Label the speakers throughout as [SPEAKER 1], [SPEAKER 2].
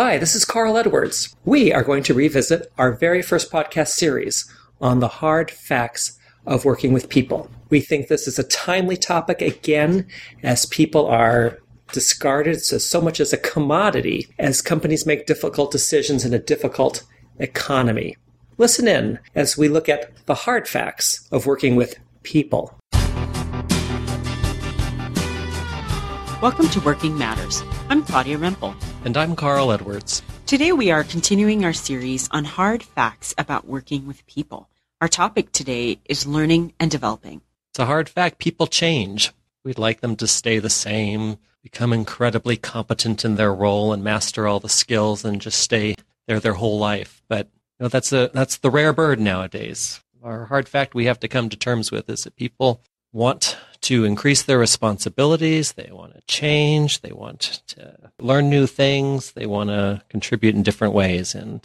[SPEAKER 1] Hi, this is Carl Edwards. We are going to revisit our very first podcast series on the hard facts of working with people. We think this is a timely topic again, as people are discarded so, so much as a commodity as companies make difficult decisions in a difficult economy. Listen in as we look at the hard facts of working with people.
[SPEAKER 2] Welcome to Working Matters. I'm Claudia Rempel.
[SPEAKER 1] And I'm Carl Edwards.
[SPEAKER 2] Today we are continuing our series on hard facts about working with people. Our topic today is learning and developing.
[SPEAKER 1] It's a hard fact. People change. We'd like them to stay the same, become incredibly competent in their role and master all the skills and just stay there their whole life. But you know, that's a that's the rare bird nowadays. Our hard fact we have to come to terms with is that people want to increase their responsibilities, they want to change, they want to learn new things, they want to contribute in different ways. And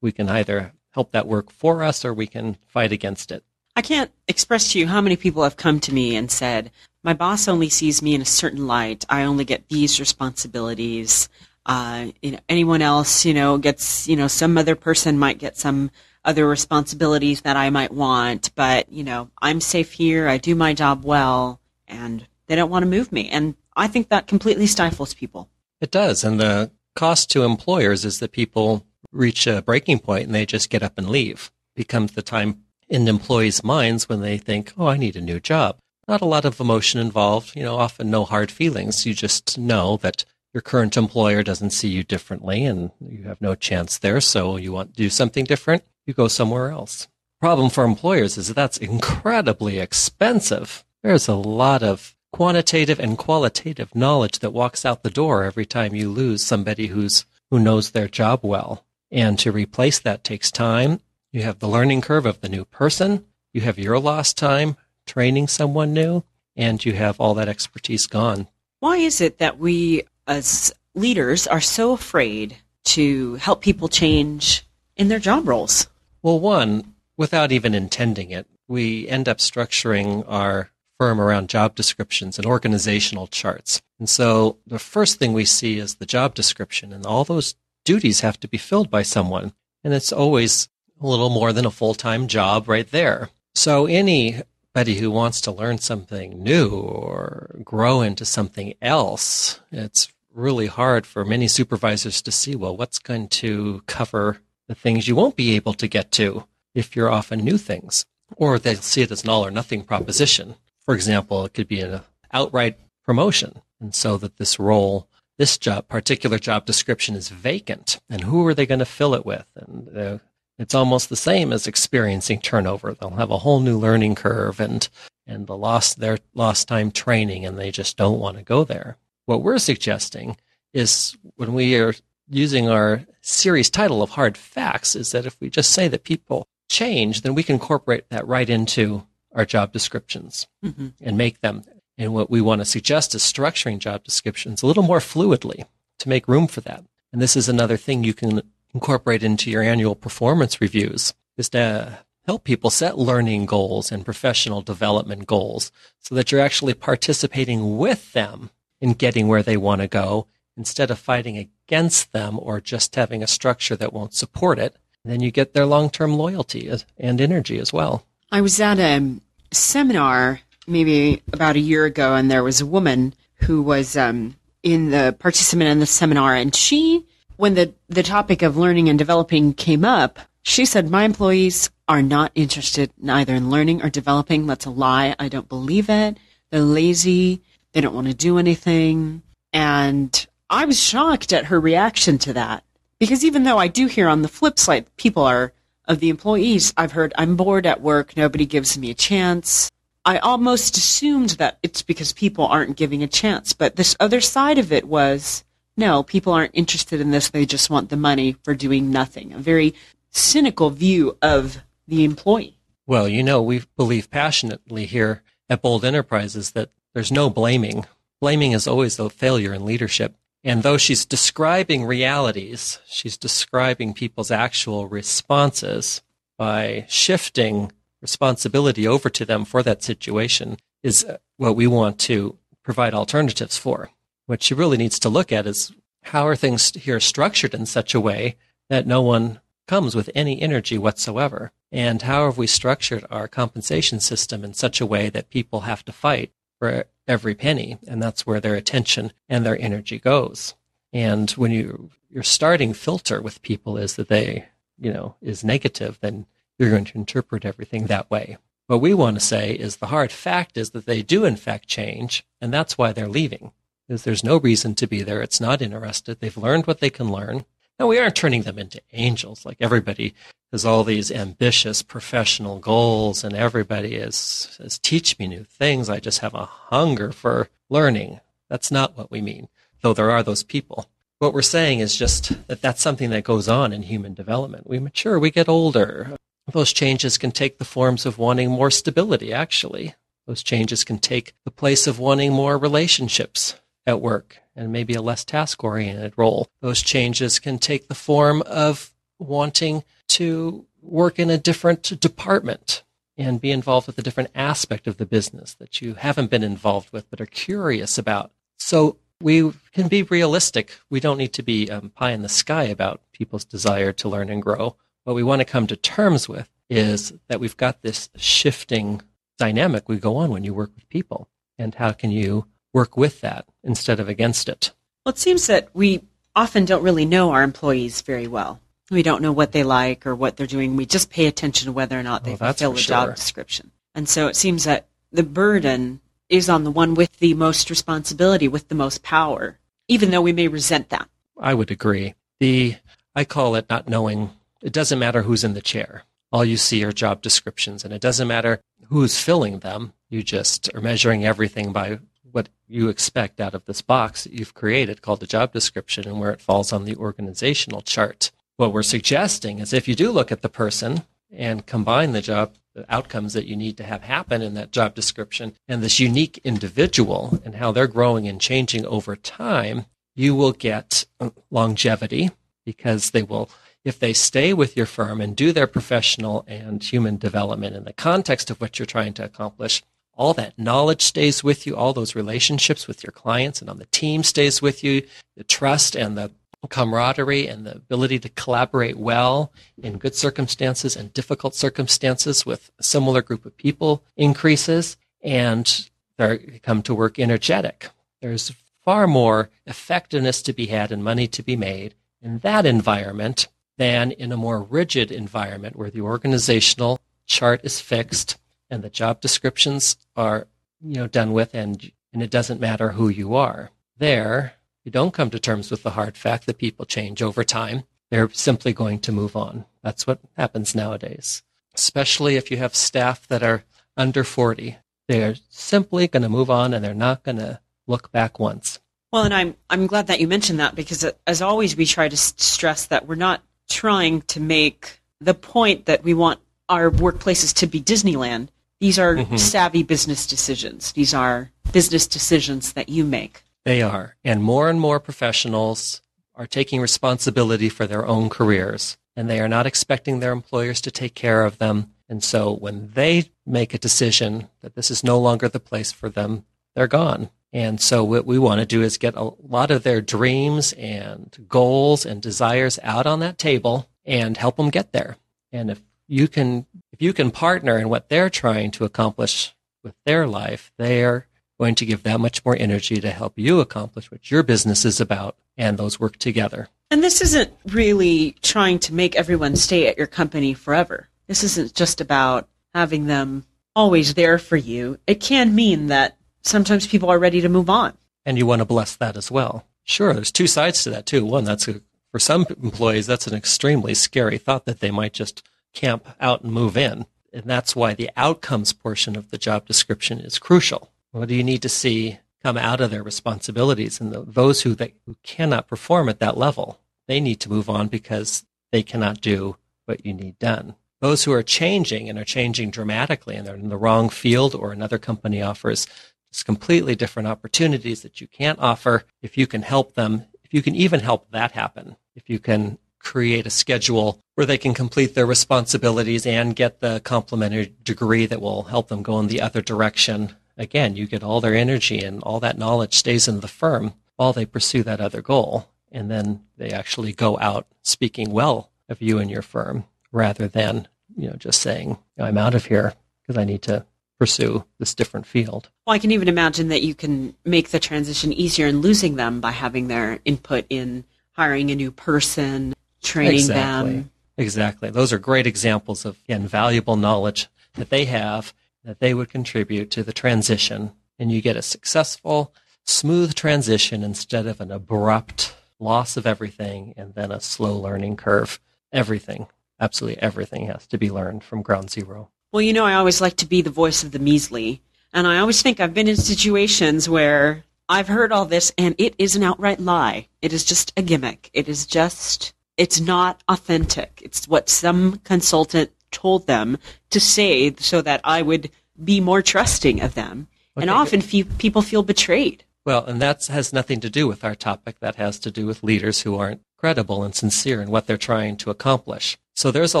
[SPEAKER 1] we can either help that work for us or we can fight against it.
[SPEAKER 2] I can't express to you how many people have come to me and said, My boss only sees me in a certain light. I only get these responsibilities. Uh, you know, anyone else, you know, gets, you know, some other person might get some other responsibilities that I might want, but you know, I'm safe here. I do my job well, and they don't want to move me. And I think that completely stifles people.
[SPEAKER 1] It does, and the cost to employers is that people reach a breaking point and they just get up and leave. Becomes the time in employees' minds when they think, "Oh, I need a new job." Not a lot of emotion involved. You know, often no hard feelings. You just know that your current employer doesn't see you differently and you have no chance there. So you want to do something different you go somewhere else. Problem for employers is that that's incredibly expensive. There's a lot of quantitative and qualitative knowledge that walks out the door every time you lose somebody who's who knows their job well. And to replace that takes time. You have the learning curve of the new person. You have your lost time training someone new, and you have all that expertise gone.
[SPEAKER 2] Why is it that we as leaders are so afraid to help people change in their job roles?
[SPEAKER 1] Well, one, without even intending it, we end up structuring our firm around job descriptions and organizational charts. And so the first thing we see is the job description, and all those duties have to be filled by someone. And it's always a little more than a full time job right there. So anybody who wants to learn something new or grow into something else, it's really hard for many supervisors to see, well, what's going to cover the things you won't be able to get to if you're off on new things. Or they'll see it as an all or nothing proposition. For example, it could be an outright promotion. And so that this role, this job, particular job description is vacant. And who are they going to fill it with? And uh, it's almost the same as experiencing turnover. They'll have a whole new learning curve and, and the lost, their lost time training and they just don't want to go there. What we're suggesting is when we are using our series title of Hard Facts is that if we just say that people change, then we can incorporate that right into our job descriptions mm-hmm. and make them. And what we want to suggest is structuring job descriptions a little more fluidly to make room for that. And this is another thing you can incorporate into your annual performance reviews is to help people set learning goals and professional development goals so that you're actually participating with them in getting where they want to go instead of fighting against them or just having a structure that won't support it. Then you get their long term loyalty and energy as well.
[SPEAKER 2] I was at a seminar maybe about a year ago, and there was a woman who was um, in the participant in the seminar, and she, when the, the topic of learning and developing came up, she said, My employees are not interested neither in learning or developing. That's a lie. I don't believe it. They're lazy. They don't want to do anything. And I was shocked at her reaction to that because even though I do hear on the flip side, people are of the employees, I've heard I'm bored at work, nobody gives me a chance. I almost assumed that it's because people aren't giving a chance, but this other side of it was no, people aren't interested in this, they just want the money for doing nothing. A very cynical view of the employee.
[SPEAKER 1] Well, you know, we believe passionately here at Bold Enterprises that there's no blaming. Blaming is always a failure in leadership. And though she's describing realities, she's describing people's actual responses by shifting responsibility over to them for that situation is uh, what we want to provide alternatives for. What she really needs to look at is how are things here structured in such a way that no one comes with any energy whatsoever? And how have we structured our compensation system in such a way that people have to fight for every penny? And that's where their attention and their energy goes. And when you, your starting filter with people is that they, you know, is negative, then you're going to interpret everything that way. What we want to say is the hard fact is that they do in fact change, and that's why they're leaving. Because there's no reason to be there. It's not interested. They've learned what they can learn. Now we aren't turning them into angels like everybody has all these ambitious professional goals and everybody is says teach me new things. I just have a hunger for learning. That's not what we mean, though there are those people. What we're saying is just that that's something that goes on in human development. We mature, we get older. Those changes can take the forms of wanting more stability, actually. Those changes can take the place of wanting more relationships at work and maybe a less task oriented role. Those changes can take the form of wanting to work in a different department and be involved with a different aspect of the business that you haven't been involved with but are curious about. So we can be realistic. We don't need to be um, pie in the sky about people's desire to learn and grow. What we want to come to terms with is that we've got this shifting dynamic we go on when you work with people. And how can you work with that instead of against it?
[SPEAKER 2] Well, it seems that we often don't really know our employees very well. We don't know what they like or what they're doing. We just pay attention to whether or not they
[SPEAKER 1] Well,
[SPEAKER 2] fulfill the
[SPEAKER 1] sure.
[SPEAKER 2] job description. And so it seems that the burden is on the one with the most responsibility, with the most power, even though we may resent that.
[SPEAKER 1] I would agree. The I call it not knowing. It doesn't matter who's in the chair. All you see are job descriptions, and it doesn't matter who's filling them. You just are measuring everything by what you expect out of this box that you've created called the job description and where it falls on the organizational chart. What we're suggesting is if you do look at the person and combine the job the outcomes that you need to have happen in that job description and this unique individual and how they're growing and changing over time, you will get longevity because they will if they stay with your firm and do their professional and human development in the context of what you're trying to accomplish, all that knowledge stays with you, all those relationships with your clients and on the team stays with you, the trust and the camaraderie and the ability to collaborate well in good circumstances and difficult circumstances with a similar group of people increases and they come to work energetic. There's far more effectiveness to be had and money to be made in that environment than in a more rigid environment where the organizational chart is fixed and the job descriptions are you know done with and and it doesn't matter who you are. There, you don't come to terms with the hard fact that people change over time. They're simply going to move on. That's what happens nowadays. Especially if you have staff that are under 40. They're simply going to move on and they're not going to look back once.
[SPEAKER 2] Well, and I'm I'm glad that you mentioned that because uh, as always we try to stress that we're not trying to make the point that we want our workplaces to be Disneyland. These are
[SPEAKER 1] Mhm.
[SPEAKER 2] savvy business decisions. These are business decisions that you make.
[SPEAKER 1] They are. And more and more professionals are taking responsibility for their own careers and they are not expecting their employers to take care of them. And so when they make a decision that this is no longer the place for them, they're gone. And so what we want to do is get a lot of their dreams and goals and desires out on that table and help them get there. And if you can, if you can partner in what they're trying to accomplish with their life, they're going to give that much more energy to help you accomplish what your business is about and those work together.
[SPEAKER 2] And this isn't really trying to make everyone stay at your company forever. This isn't just about having them always there for you. It can mean that sometimes people are ready to move on.
[SPEAKER 1] And you want to bless that as well. Sure, there's two sides to that too. One, that's a, for some employees, that's an extremely scary thought that they might just camp out and move in. And that's why the outcomes portion of the job description is crucial. What do you need to see come out of their responsibilities? And the, those who, that, who cannot perform at that level, they need to move on because they cannot do what you need done. Those who are changing and are changing dramatically and they're in the wrong field or another company offers just completely different opportunities that you can't offer if you can help them, if you can even help that happen, if you can create a schedule where they can complete their responsibilities and get the complementary degree that will help them go in the other direction. Again, you get all their energy and all that knowledge stays in the firm while they pursue that other goal. and then they actually go out speaking well of you and your firm rather than you know just saying I'm out of here because I need to pursue this different field.
[SPEAKER 2] Well, I can even imagine that you can make the transition easier in losing them by having their input in hiring a new person, training
[SPEAKER 1] exactly.
[SPEAKER 2] them.
[SPEAKER 1] Exactly. Those are great examples of invaluable knowledge that they have that they would contribute to the transition. And you get a successful, smooth transition instead of an abrupt loss of everything and then a slow learning curve. Everything, absolutely everything has to be learned from ground zero.
[SPEAKER 2] Well, you know, I always like to be the voice of the measly. And I always think I've been in situations where I've heard all this and it is an outright lie. It is just a gimmick. It is just, it's not authentic. It's what some consultant told them to say so that I would be more trusting of them. Okay. And often fe- people feel betrayed.
[SPEAKER 1] Well, and that has nothing to do with our topic. That has to do with leaders who aren't credible and sincere in what they're trying to accomplish. So there's a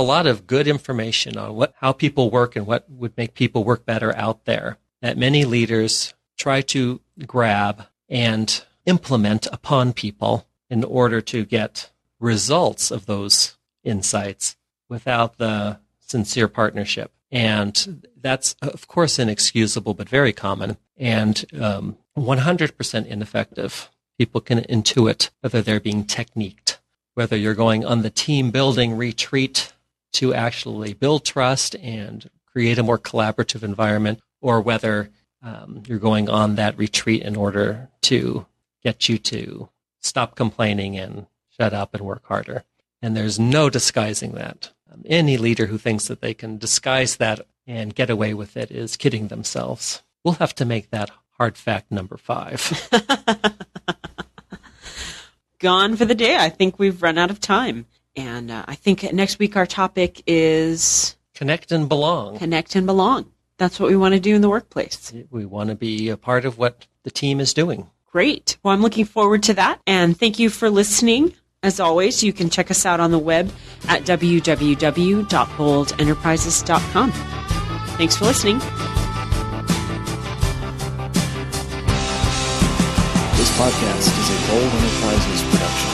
[SPEAKER 1] lot of good information on what, how people work and what would make people work better out there that many leaders try to grab and implement upon people in order to get results of those insights without the sincere partnership. And that's, of course, inexcusable, but very common and um, 100% ineffective. People can intuit whether they're being techniqued, whether you're going on the team building retreat to actually build trust and create a more collaborative environment, or whether um, you're going on that retreat in order to get you to stop complaining and shut up and work harder. And there's no disguising that. Um, any leader who thinks that they can disguise that and get away with it is kidding themselves. We'll have to make that hard fact number five.
[SPEAKER 2] Gone for the day. I think we've run out of time. And uh, I think next week our topic is
[SPEAKER 1] connect and belong.
[SPEAKER 2] Connect and belong. That's what we want to do in the workplace.
[SPEAKER 1] We want to be a part of what the team is doing.
[SPEAKER 2] Great. Well, I'm looking forward to that. And thank you for listening. As always, you can check us out on the web at www.boldenterprises.com. Thanks for listening.
[SPEAKER 3] This podcast is a Bold Enterprises production.